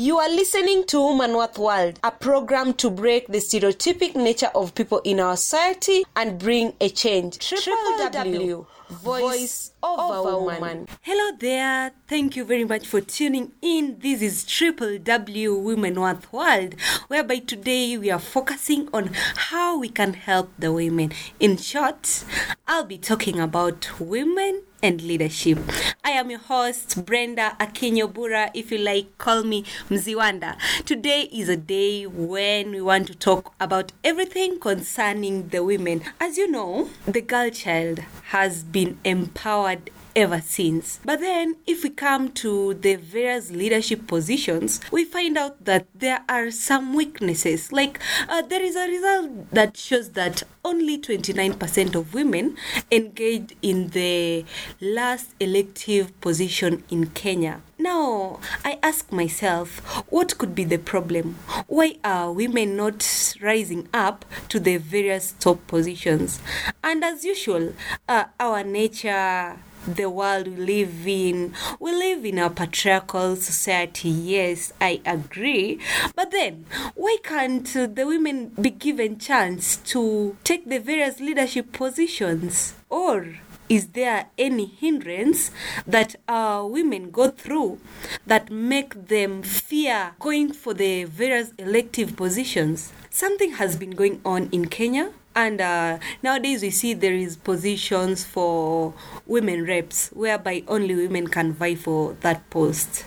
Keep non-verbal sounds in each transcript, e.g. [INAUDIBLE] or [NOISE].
You are listening to Woman Worth World, a program to break the stereotypic nature of people in our society and bring a change. Triple W, voice of a woman. Hello there. Thank you very much for tuning in. This is Triple W Women Worth World, whereby today we are focusing on how we can help the women. In short, I'll be talking about women and leadership. I am your host, Brenda Akinyi Obura. If you like, call me Mziwanda. Today is a day when we want to talk about everything concerning the women. As you know, the girl child has been empowered ever since. But then, if we come to the various leadership positions, we find out that there are some weaknesses. Like, uh, there is a result that shows that only 29% of women engaged in the last elective position in Kenya. Now, I ask myself, what could be the problem? Why are women not rising up to the various top positions? And as usual, uh, our nature the world we live in. We live in a patriarchal society, yes, I agree. But then, why can't the women be given chance to take the various leadership positions? Or is there any hindrance that our women go through that make them fear going for the various elective positions? Something has been going on in Kenya and uh, nowadays we see there is positions for women reps whereby only women can vie for that post.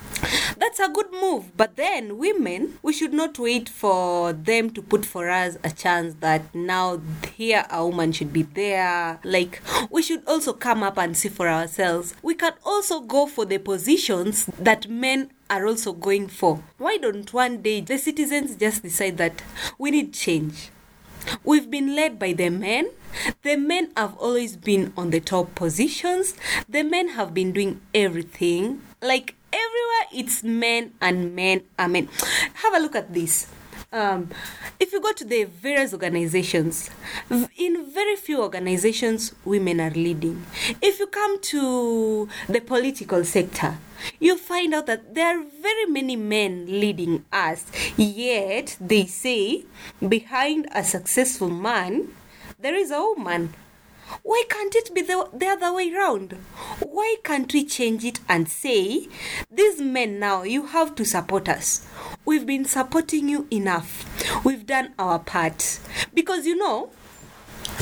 That's a good move but then women we should not wait for them to put for us a chance that now here a woman should be there. Like we should also come up and see for ourselves. We can also go for the positions that men are also going for. Why don't one day the citizens just decide that we need change We've been led by the men. The men have always been on the top positions. The men have been doing everything. Like everywhere, it's men and men are men. Have a look at this. Um, if you go to the various organizations, in very few organizations, women are leading. If you come to the political sector, you find out that there are very many men leading us, yet they say behind a successful man, there is a woman. Why can't it be the, the other way around? Why can't we change it and say, these men now, you have to support us? We've been supporting you enough. We've done our part. Because you know,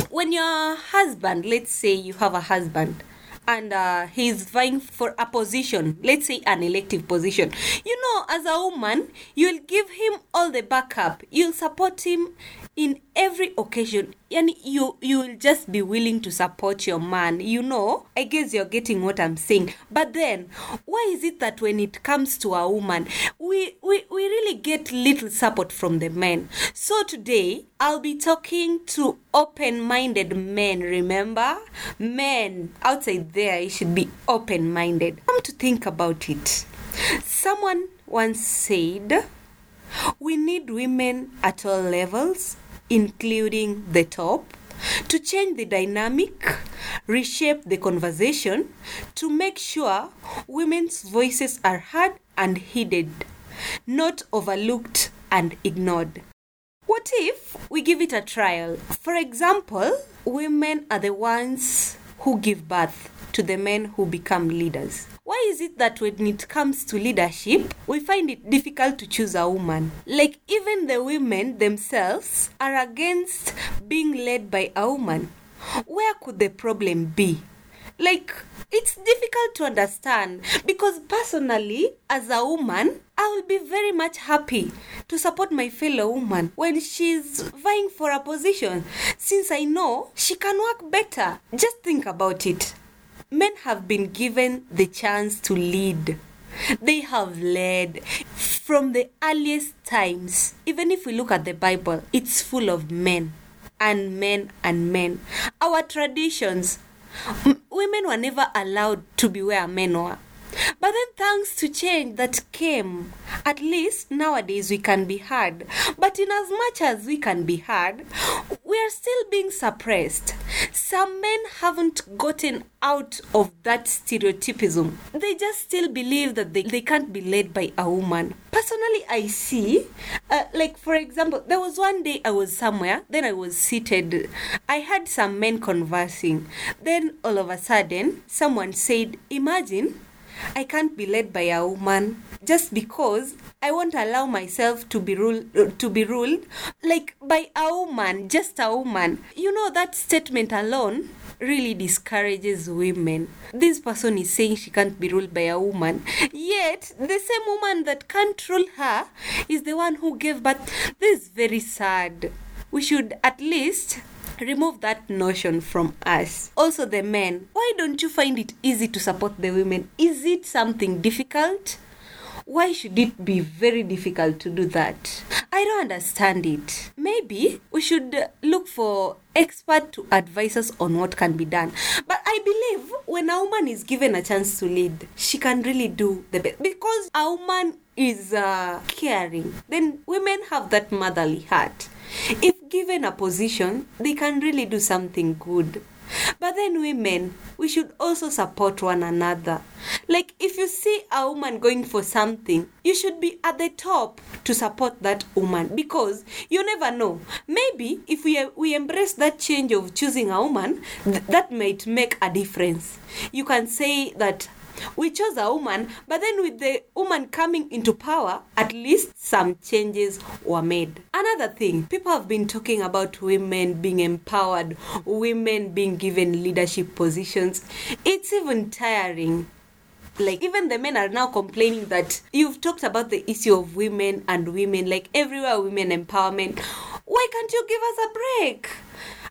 when your husband, let's say you have a husband, and uh, he's vying for a position, let's say an elective position. You know, as a woman, you'll give him all the backup, you'll support him in every occasion and you you will just be willing to support your man you know? I guess you're getting what i'm saying. But then why is it that when it comes to a woman we we, we really get little support from the men? So today i'll be talking to open-minded men remember? Men outside there you should be open-minded. Come to think about it. Someone once said we need women at all levels including the top, to change the dynamic, reshape the conversation, to make sure women's voices are heard and heeded, not overlooked and ignored. What if we give it a trial? For example, women are the ones who give birth to the men who become leaders. Why is it that when it comes to leadership, we find it difficult to choose a woman? Like, even the women themselves are against being led by a woman. Where could the problem be? Like, it's difficult to understand because personally, as a woman, I will be very much happy to support my fellow woman when she's vying for a position since I know she can work better. Just think about it men have been given the chance to lead. They have led from the earliest times. Even if we look at the Bible, it's full of men and men and men. Our traditions, women were never allowed to be where men were. But then, thanks to change that came, at least nowadays we can be heard. But in as much as we can be heard, we are still being suppressed. some men haven't gotten out of that stereotypism. They just still believe that they, they can't be led by a woman. Personally, I see, uh, like for example, there was one day I was somewhere, then I was seated. I had some men conversing. Then all of a sudden, someone said, Imagine I can't be led by a woman just because I won't allow myself to be ruled to be ruled like by a woman, just a woman. You know that statement alone really discourages women. This person is saying she can't be ruled by a woman. Yet the same woman that can't rule her is the one who gave birth. This is very sad. We should at least remove that notion from us. Also, the men, why don't you find it easy to support the women? Is it something difficult? Why should it be very difficult to do that? I don't understand it. Maybe we should look for expert to advise us on what can be done. But I believe when a woman is given a chance to lead, she can really do the best because a woman is uh, caring. Then women have that motherly heart. If given a position, they can really do something good. But then, women, we should also support one another. Like, if you see a woman going for something, you should be at the top to support that woman because you never know. Maybe if we, we embrace that change of choosing a woman, th- that might make a difference. You can say that we chose a woman, but then with the woman coming into power, at least some changes were made. Another thing, people have been talking about women being empowered, women being given leadership positions. It's even tiring like even the men are now complaining that you've talked about the issue of women and women like everywhere women empowerment why can't you give us a break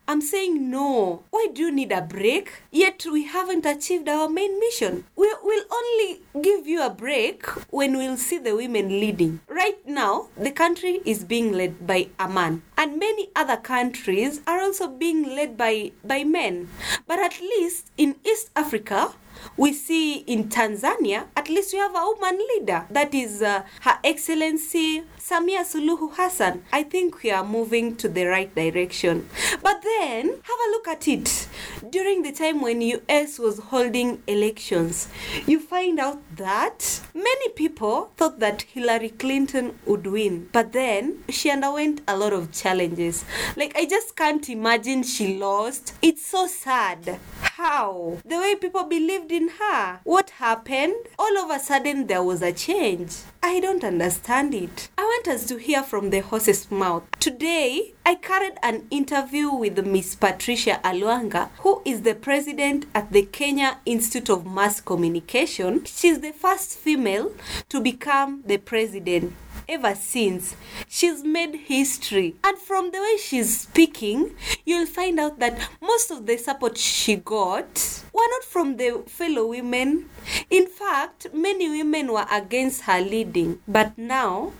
I'm saying no. Why do you need a break? Yet we haven't achieved our main mission. We will only give you a break when we'll see the women leading. Right now, the country is being led by a man, and many other countries are also being led by, by men. But at least in East Africa, we see in Tanzania, at least we have a woman leader. That is uh, Her Excellency Samia Suluhu Hassan. I think we are moving to the right direction. But then, have a look at it. During the time when US was holding elections, you find out that many people thought that Hillary Clinton would win. But then, she underwent a lot of challenges. Like, I just can't imagine she lost. It's so sad. How? The way people believed in her. What happened? All of a sudden, there was a change. I don't understand it. I want us to hear from the horse's mouth. Today, I carried an interview with Miss Patricia Alwanga, who is the president at the Kenya Institute of Mass Communication. She's the first female to become the president ever since. She's made history. And from the way she's speaking, you'll find out that most of the support she got were not from the fellow women. In fact, many women were against her leading. But now,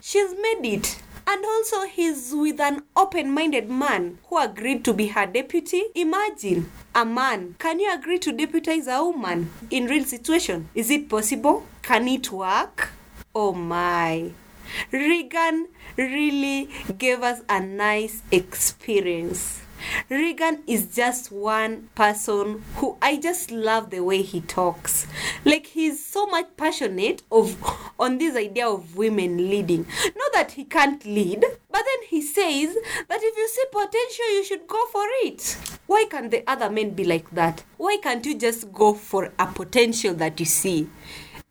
she's made it. And also, he's with an open minded man who agreed to be her deputy. Imagine a man. Can you agree to deputize a woman in real situation? Is it possible? Can it work? Oh my. Reagan really gave us a nice experience. Reagan is just one person who I just love the way he talks. Like he's so much passionate of on this idea of women leading. Not that he can't lead, but then he says that if you see potential you should go for it. Why can't the other men be like that? Why can't you just go for a potential that you see?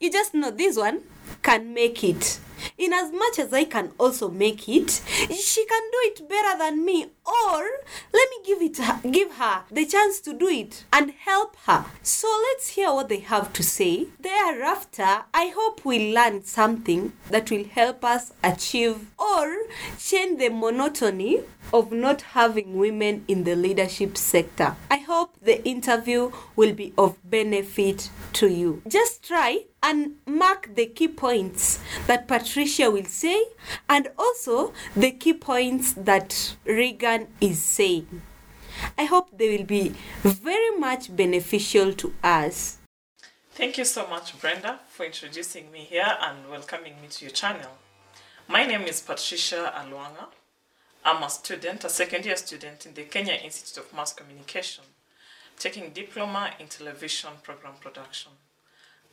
You just know this one can make it. In as much as I can also make it, she can do it better than me. Or let me give it give her the chance to do it and help her. So let's hear what they have to say. Thereafter, I hope we learn something that will help us achieve or change the monotony of not having women in the leadership sector. I hope the interview will be of benefit to you. Just try and mark the key points that Patricia will say and also the key points that Reagan is saying. I hope they will be very much beneficial to us. Thank you so much, Brenda, for introducing me here and welcoming me to your channel. My name is Patricia Alwanga. I'm a student, a second year student in the Kenya Institute of Mass Communication, taking diploma in television program production.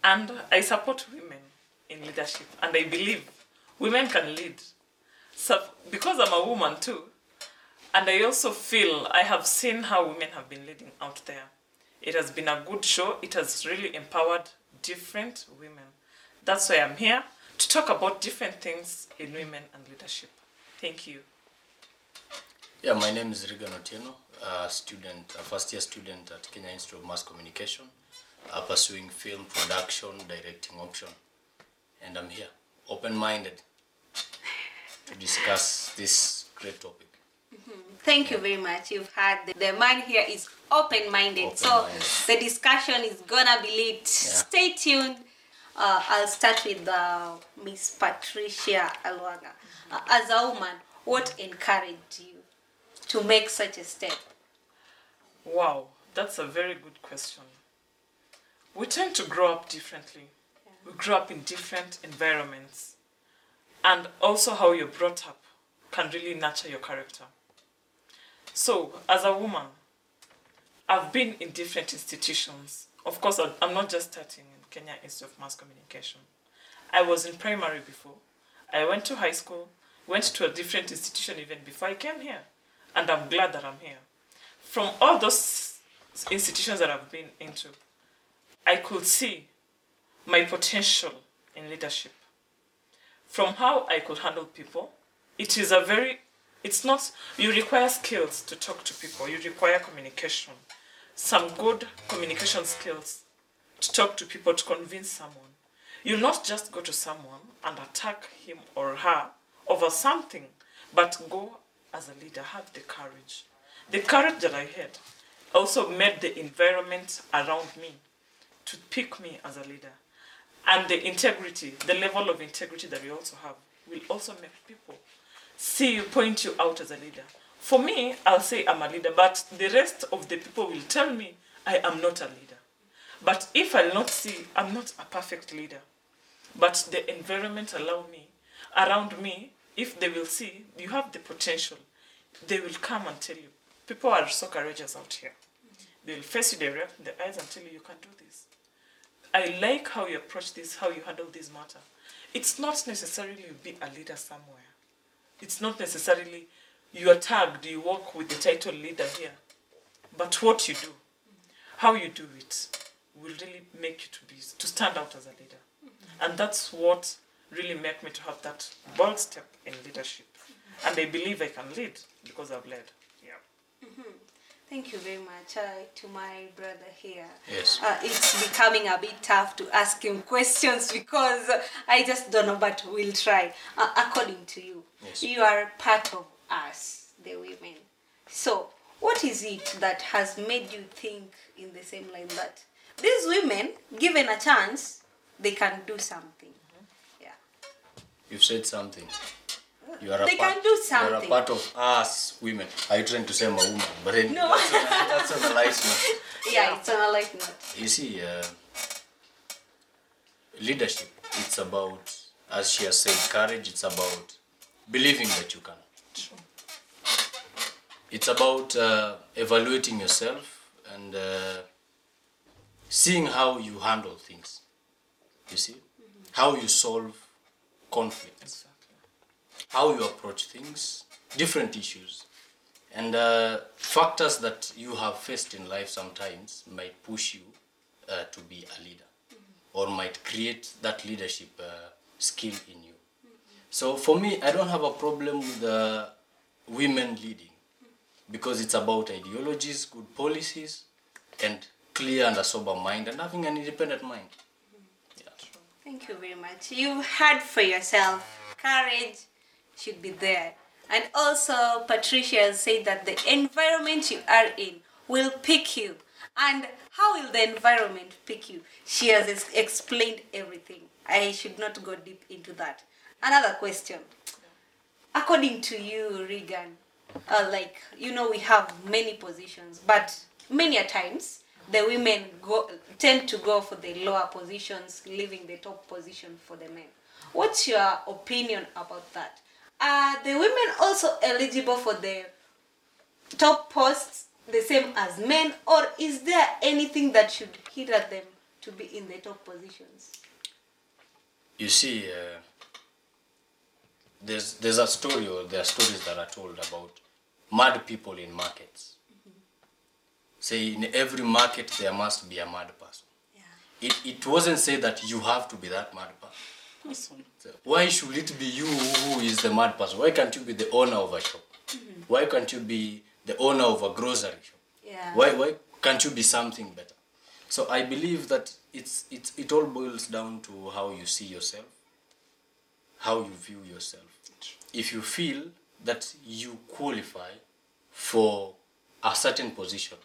And I support women in leadership, and I believe women can lead. So, because I'm a woman too, and I also feel I have seen how women have been leading out there. It has been a good show. It has really empowered different women. That's why I'm here to talk about different things in women and leadership. Thank you. Yeah, my name is Regan Otieno, a student, a first year student at Kenya Institute of Mass Communication, uh, pursuing film production, directing option. And I'm here, open minded, to discuss this great topic. Thank you very much. You've had the, the man here is open minded. So Open-minded. the discussion is gonna be lit. Stay tuned. Uh, I'll start with uh, Miss Patricia Alwanga. Uh, as a woman, what encouraged you to make such a step? Wow, that's a very good question. We tend to grow up differently. We grow up in different environments. And also, how you're brought up can really nurture your character. So, as a woman, I've been in different institutions. Of course, I'm- I'm not just starting in Kenya Institute of Mass Communication. I was in primary before. I went to high school, went to a different institution even before I came here. And I'm glad that I'm here from all those institutions that I've been into, I could see my potential in leadership. From how I could handle people, it is a very, it's not, you require skills to talk to people, you require communication, some good communication skills to talk to people, to convince someone. You'll not just go to someone and attack him or her over something, but go as a leader, have the courage. The courage that I had also made the environment around me to pick me as a leader. And the integrity, the level of integrity that we also have, will also make people see you, point you out as a leader. For me, I'll say I'm a leader, but the rest of the people will tell me I am not a leader. But if I'll not see, I'm not a perfect leader. But the environment allow me, around me, if they will see you have the potential, they will come and tell you. People are so courageous out here. They will face you direct in the eyes and tell you you can do this. I like how you approach this, how you handle this matter. It's not necessarily you be a leader somewhere. It's not necessarily you are tagged, you work with the title leader here. But what you do, how you do it, will really make you to be to stand out as a leader. And that's what really made me to have that bold step in leadership. And I believe I can lead because I've led. Yeah. Mm-hmm. Thank you very much uh, to my brother here. Yes. Uh, it's becoming a bit tough to ask him [LAUGHS] questions because I just don't know, but we'll try. Uh, according to you, Yes. you are part of us, the women. So, what is it that has made you think in the same line that these women, given a chance, they can do something? Yeah. You've said something. You are a They part, can do something. You are a part of us women. Are you trying to say I'm a woman? But anyway, No. that's, on, that's on the light note. Yeah, it's on a light note. You see, uh, leadership, it's about, as she has said, courage, it's about believing that you can. It's about uh, evaluating yourself and uh, seeing how you handle things. You see? How you solve conflicts, Exactly. How you approach things, different issues. And uh, factors that you have faced in life sometimes might push you uh, to be a leader or might create that leadership uh, skill in you. So for me, I don't have a problem with uh, women leading because it's about ideologies, good policies, and clear and a sober mind and having an independent mind. Yeah. Thank you very much. You've heard for yourself. Courage should be there. And also, Patricia said that the environment you are in will pick you. And how will the environment pick you? She has explained everything. I should not go deep into that. Another question. According to you, Regan, uh, like, you know, we have many positions, but many a times the women go tend to go for the lower positions, leaving the top position for the men. What's your opinion about that? Are the women also eligible for the top posts the same as men or is there anything that should hinder them to be in the top positions You see, uh, there's there's a story or there are stories that are told about mad people in markets. Say in every market there must be a mad person. It it wasn't said that you have to be that mad person. Why should it be you who is the mad person? Why can't you be the owner of a shop? Mm-hmm. Why can't you be the owner of a grocery shop? yeah Why why can't you be something better? So I believe that it's it's it all boils down to how you see yourself, how you view yourself. If you feel that you qualify for a certain position,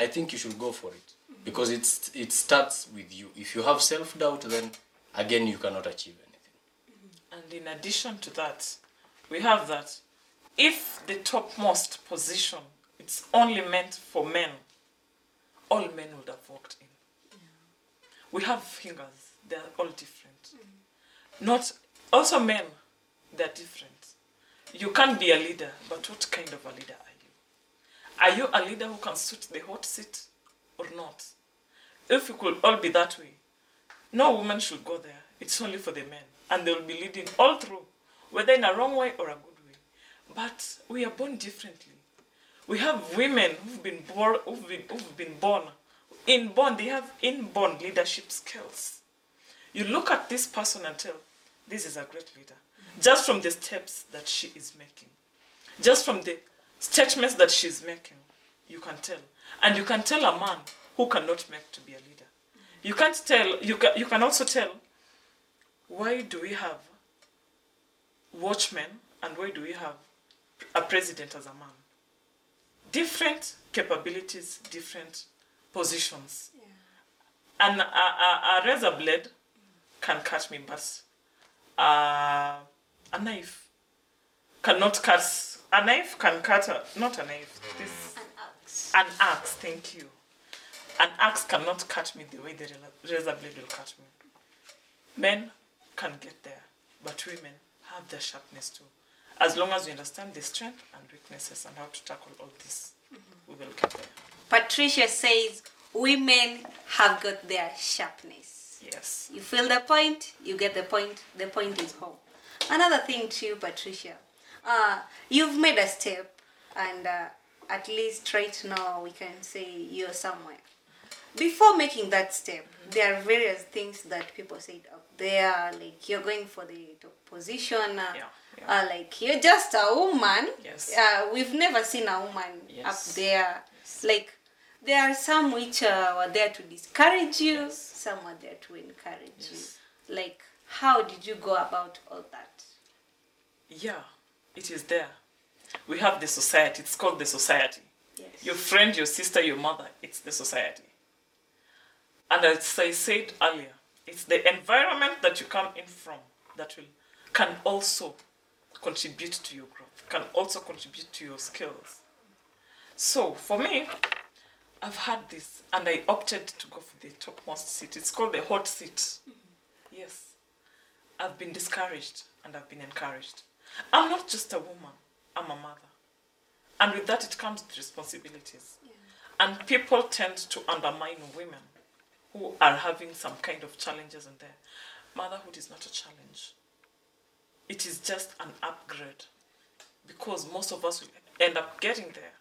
I think you should go for it mm-hmm. because it's it starts with you. If you have self doubt, then again you cannot achieve anything. And in addition to that, we have that if the topmost position it's only meant for men, all men would have walked in. We have fingers, they're all different. Mm. Not also men, they're different. You can't be a leader, but what kind of a leader are you? Are you a leader who can suit the hot seat or not? If we could all be that way, no woman should go there. It's only for the men. And they'll be leading all through, whether in a wrong way or a good way. But we are born differently. We have women who've been born, who've been, who've been born. Inborn, they have inborn leadership skills. You look at this person and tell, this is a great leader. Just from the steps that she is making. Just from the statements that she's making, you can tell. And you can tell a man who cannot make to be a leader. You can't tell, you can, you can also tell why do we have watchmen and why do we have a president as a man? Different capabilities, different positions. And a, a, a razor blade can cut me, but uh, a knife cannot cut. A knife can cut, a, not a knife, this, an axe, An axe, thank you. An axe cannot cut me the way the razor blade will cut me. Men can get there, but women have their sharpness too. As long as we understand the strength and weaknesses and how to tackle all this, we will get there. patricia says women have got their sharpness Yes. You feel the point, you get the point, the point is home. Another thing too, Patricia, uh, you've made a step, and uh, at least right now we can say you're somewhere. Before making that step, there are various things that people said up there, like you're going for the top position, uh, Yeah, yeah. Uh, like you're just a woman. Yes. Uh, we've never seen a woman up there. Yes. Like there are some which uh, were there to discourage you, yes. some were there to encourage Yes. you. Like, how did you go about all that? Yeah, it is there. We have the society. It's called the society. Yes. Your friend, your sister, your mother, it's the society. And as I said earlier, it's the environment that you come in from that will can also contribute to your growth, can also contribute to your skills. So for me, I've had this and I opted to go for the topmost seat. It's called the hot seat. Yes. I've been discouraged and I've been encouraged. I'm not just a woman, I'm a mother. And with that, it comes with responsibilities. And people tend to undermine women who are having some kind of challenges in there. Motherhood is not a challenge, it is just an upgrade because most of us will end up getting there.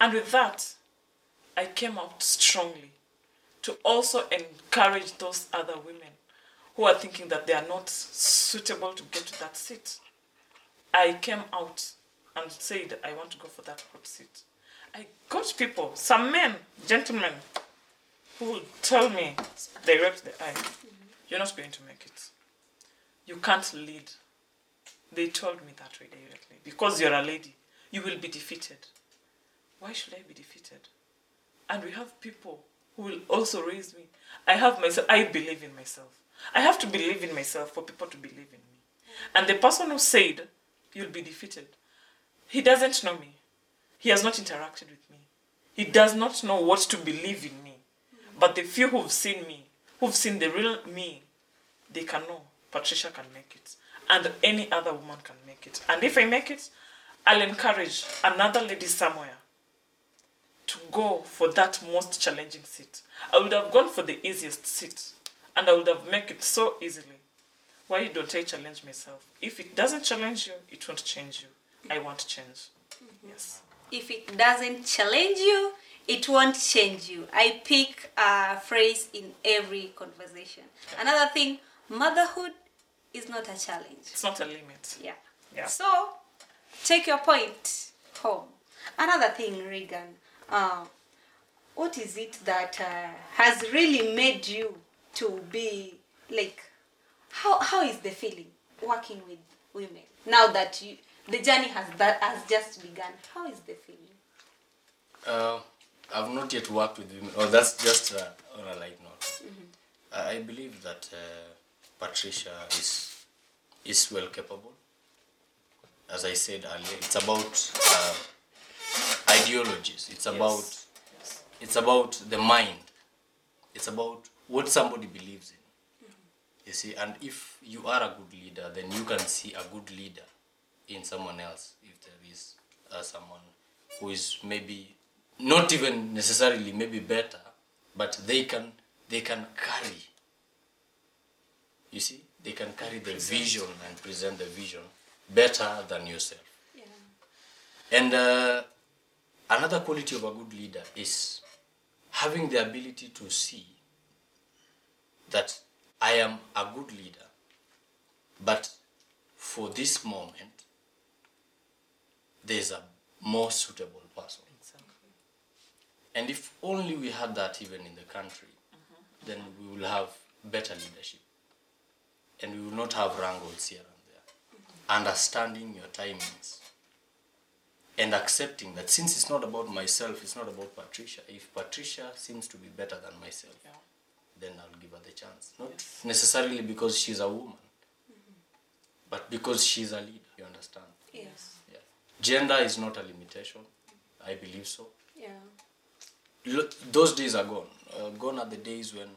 And with that, I came out strongly to also encourage those other women who are thinking that they are not suitable to get to that seat. I came out and said I want to go for that seat. I got people, some men, gentlemen, who tell me direct the eye, you're not going to make it. You can't lead. They told me that way directly. Because you're a lady, you will be defeated. Why should I be defeated? And we have people who will also raise me. I have myself, I believe in myself. I have to believe in myself for people to believe in me. And the person who said, you'll be defeated, he doesn't know me. He has not interacted with me. He does not know what to believe in me. But the few who've seen me, who've seen the real me, they can know Patricia can make it. and any other woman can make it. And if I make it, I'll encourage another lady somewhere to go for that most challenging seat. I would have gone for the easiest seat and I would have made it so easily. Why don't I challenge myself? If it doesn't challenge you, it won't change you. I want change. Yes. if it doesn't challenge you, it won't change you. I pick a phrase in every conversation. Another thing, motherhood is not a challenge. It's not a limit. Yeah. Yeah. So, take your point home. Another thing, Regan, uh, what is it that uh, has really made you to be like, how, how is the feeling working with women now that you the journey has that has just begun? How is the feeling? Uh, I've not yet worked with women. Oh, that's just uh, on a light note. I I believe that uh, Patricia is is well capable. As I said earlier, it's about uh, ideologies. It's about Yes. it's about the mind. It's about what somebody believes in. You see, and if you are a good leader, then you can see a good leader in someone else. If there is uh, someone who is maybe not even necessarily maybe better, but they can they can carry. You see, they can carry the vision and present the vision better than yourself. And uh, another quality of a good leader is having the ability to see that I am a good leader, but for this moment, there's a more suitable person. And if only we had that even in the country, then we will have better leadership. And we will not have wrangles here and there. Understanding your timings and accepting that since it's not about myself, it's not about Patricia. If Patricia seems to be better than myself, Yeah. then I'll give her the chance. Not necessarily because she's a woman, but because she's a leader. You understand? Yes. Yeah. Gender is not a limitation. I believe so. Yeah. Lo- those days are gone. Uh, gone are the days when,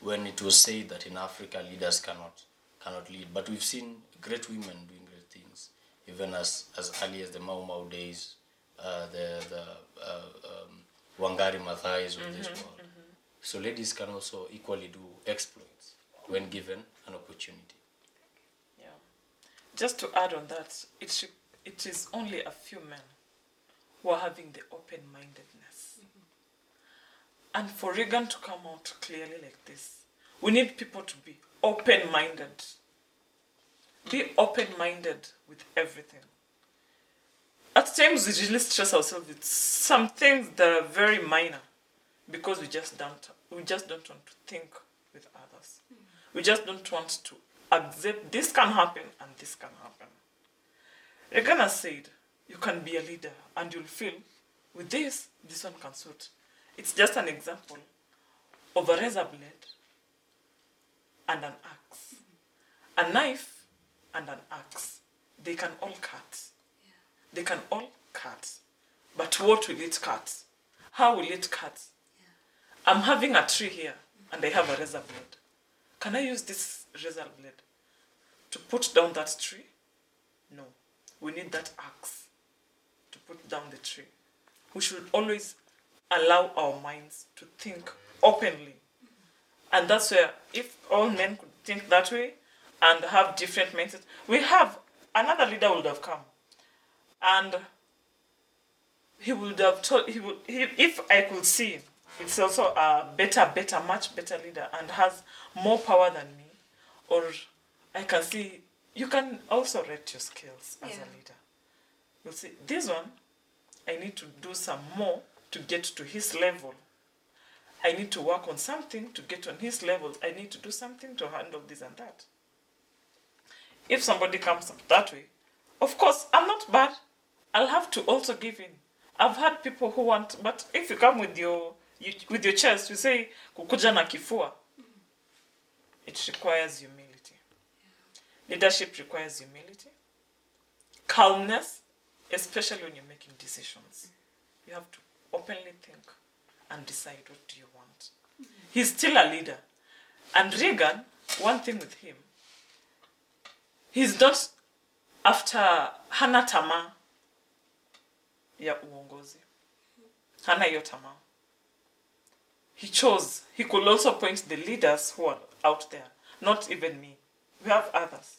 when it was said that in Africa leaders cannot cannot lead. But we've seen great women doing great things, even as as early as the Mau Mau days, uh, the the uh, um, Wangari Maathais of this world. So ladies can also equally do exploits when given an opportunity. Yeah. Just to add on that, it should, it is only a few men who are having the open-mindedness. And for Reagan to come out clearly like this, we need people to be open-minded. Be open-minded with everything. At times we really stress ourselves with some things that are very minor because we just don't we just don't want to think with others. We just don't want to accept this can happen and this can happen. Regana said, you can be a leader and you'll feel with this, this one can suit. It's just an example of a razor blade and an axe. A knife and an axe. They can all cut. They can all cut. But what will it cut? How will it cut? I'm having a tree here and I have a razor blade. Can I use this razor blade to put down that tree? No. We need that axe to put down the tree. We should always allow our minds to think openly. And that's where, if all men could think that way and have different mindsets, we have another leader would have come. And he would have told, he would, he, if I could see, it's also a better, better, much better leader and has more power than me, or I can see, you can also rate your skills as Yeah. a leader. You'll see, this one, I need to do some more to get to his level. I need to work on something to get on his level. I need to do something to handle this and that. If somebody comes up that way, of course, I'm not bad. I'll have to also give in. I've had people who want, but if you come with your you, with your chest, you say kukuja na kifua. It requires humility. Leadership requires humility, calmness, especially when you're making decisions. You have to openly think and decide what do you want. He's still a leader. And Reagan, one thing with him, he's not after hana tamaa ya uongozi. Hana hiyo tamaa he chose he could also point the leaders who are out there not even me. We have others.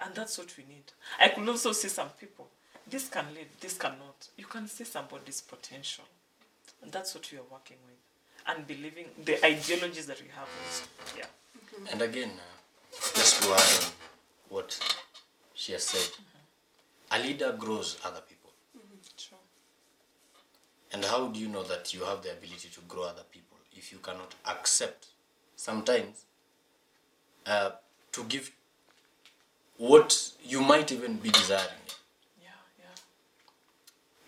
And that's what we need. I could also see some people this can lead this cannot. You can see somebody's potential. And that's what we are working with. And believing the ideologies that we have. Also. yeah And again, uh, just to add on what she has said, a leader grows other people. True. And how do you know that you have the ability to grow other people if you cannot accept sometimes uh, to give what you might even be desiring,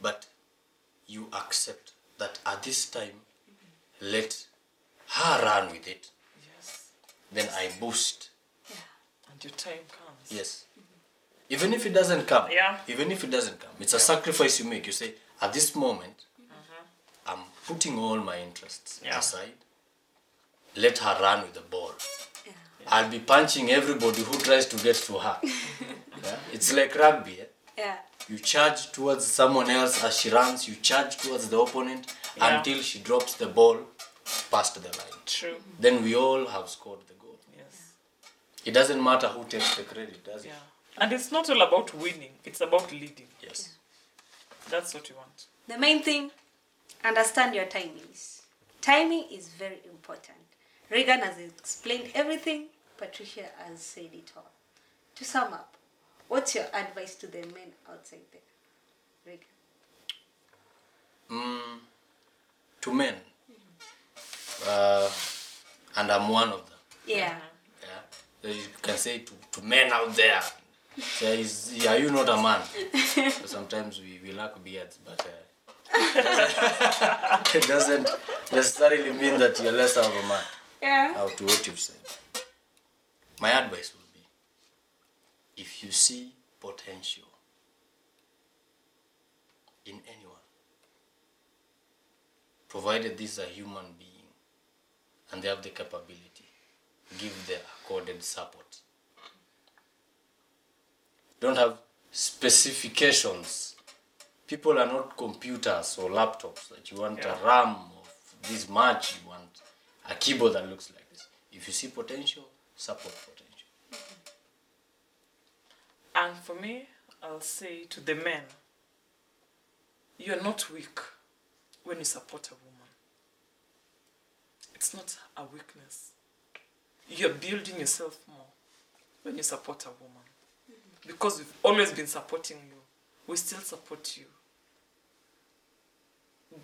but you accept that at this time, let her run with it, yes then I boost. and your time comes Yes. Even if it doesn't come, Yeah. even if it doesn't come, it's a sacrifice you make. You say, at this moment, I'm putting all my interests Yeah. aside. Let her run with the ball. I'll be punching everybody who tries to get to her. [LAUGHS] yeah? It's like rugby. Eh? Yeah. You charge towards someone else as she runs, you charge towards the opponent Yeah. until she drops the ball past the line. true Then we all have scored the goal. yes It doesn't matter who takes the credit, does it? yeah and it's not all about winning it's about leading Yes. that's what you want The main thing, understand your timings. Timing is very important. Regan has explained everything. Patricia has said it all. To sum up, what's your advice to the men outside there? Regan. Mm, to men, uh, and I'm one of them. Yeah. Yeah, So you can say to, to men out there, say, is, yeah, you not a man. so sometimes we, we lack beards, but uh, [LAUGHS] it doesn't necessarily mean that you're less of a man. Yeah. Now to what you've said, my advice be, if you see potential in anyone, provided this is a human being and they have the capability, give the accorded support. Don't have specifications. People are not computers or laptops that you want Yeah. a RAM of this much, you want a keyboard that looks like this. If you see potential, support potential. And for me, I'll say to the men, you're not weak when you support a woman. It's not a weakness. You're building yourself more when you support a woman. Because we've always been supporting you, we still support you.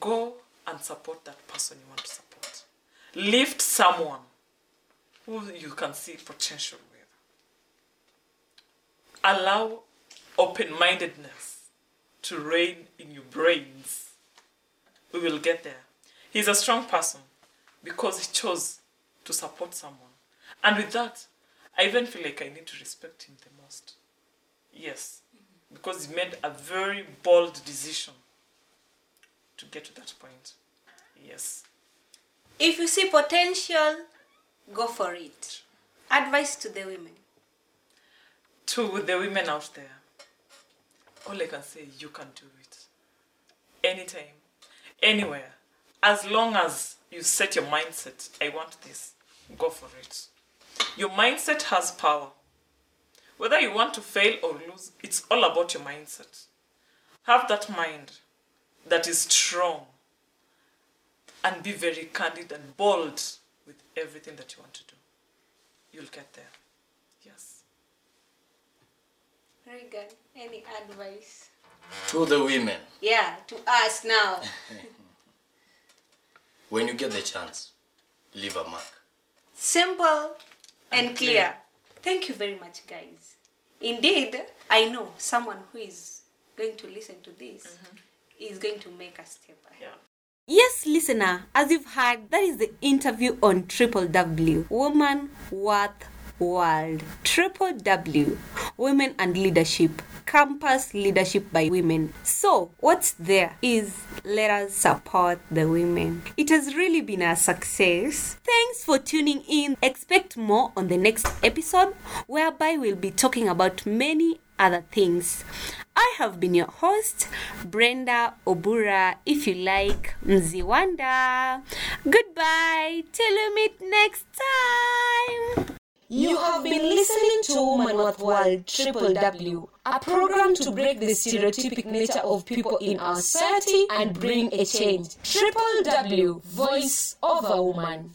Go and support that person you want to support. Lift someone who you can see potential allow open mindedness to reign in your brains. We will get there. He's a strong person because he chose to support someone. And with that, I even feel like I need to respect him the most. Yes, because he made a very bold decision to get to that point. Yes. If you see potential, go for it. Advice to the women. To the women out there, all I can say, you can do it. Anytime, anywhere. As long as you set your mindset, I want this, go for it. Your mindset has power. Whether you want to fail or lose, it's all about your mindset. Have that mind that is strong and be very candid and bold with everything that you want to do. You'll get there. Yes. Regan, any advice? To the women, Yeah, to us now. [LAUGHS] when you get the chance, leave a mark. Simple and And clear. clear. Thank you very much, guys. Indeed, I know someone who is going to listen to this mm-hmm. is going to make a step ahead. Yeah. Yes, listener, as you've heard, that is the interview on Triple W Woman Worth World. Triple W Women and Leadership. Campus Leadership by Women. So, what's there is let us support the women. It has really been a success. Thanks for tuning in. Expect more on the next episode, whereby we'll be talking about many other things. I have been your host, Brenda Obura, if you like, Mziwanda. Goodbye, till we meet next time. You have been listening to Woman Worth World Triple W, a program to break the stereotypic nature of people in our society and bring a change. Triple W, voice of a woman.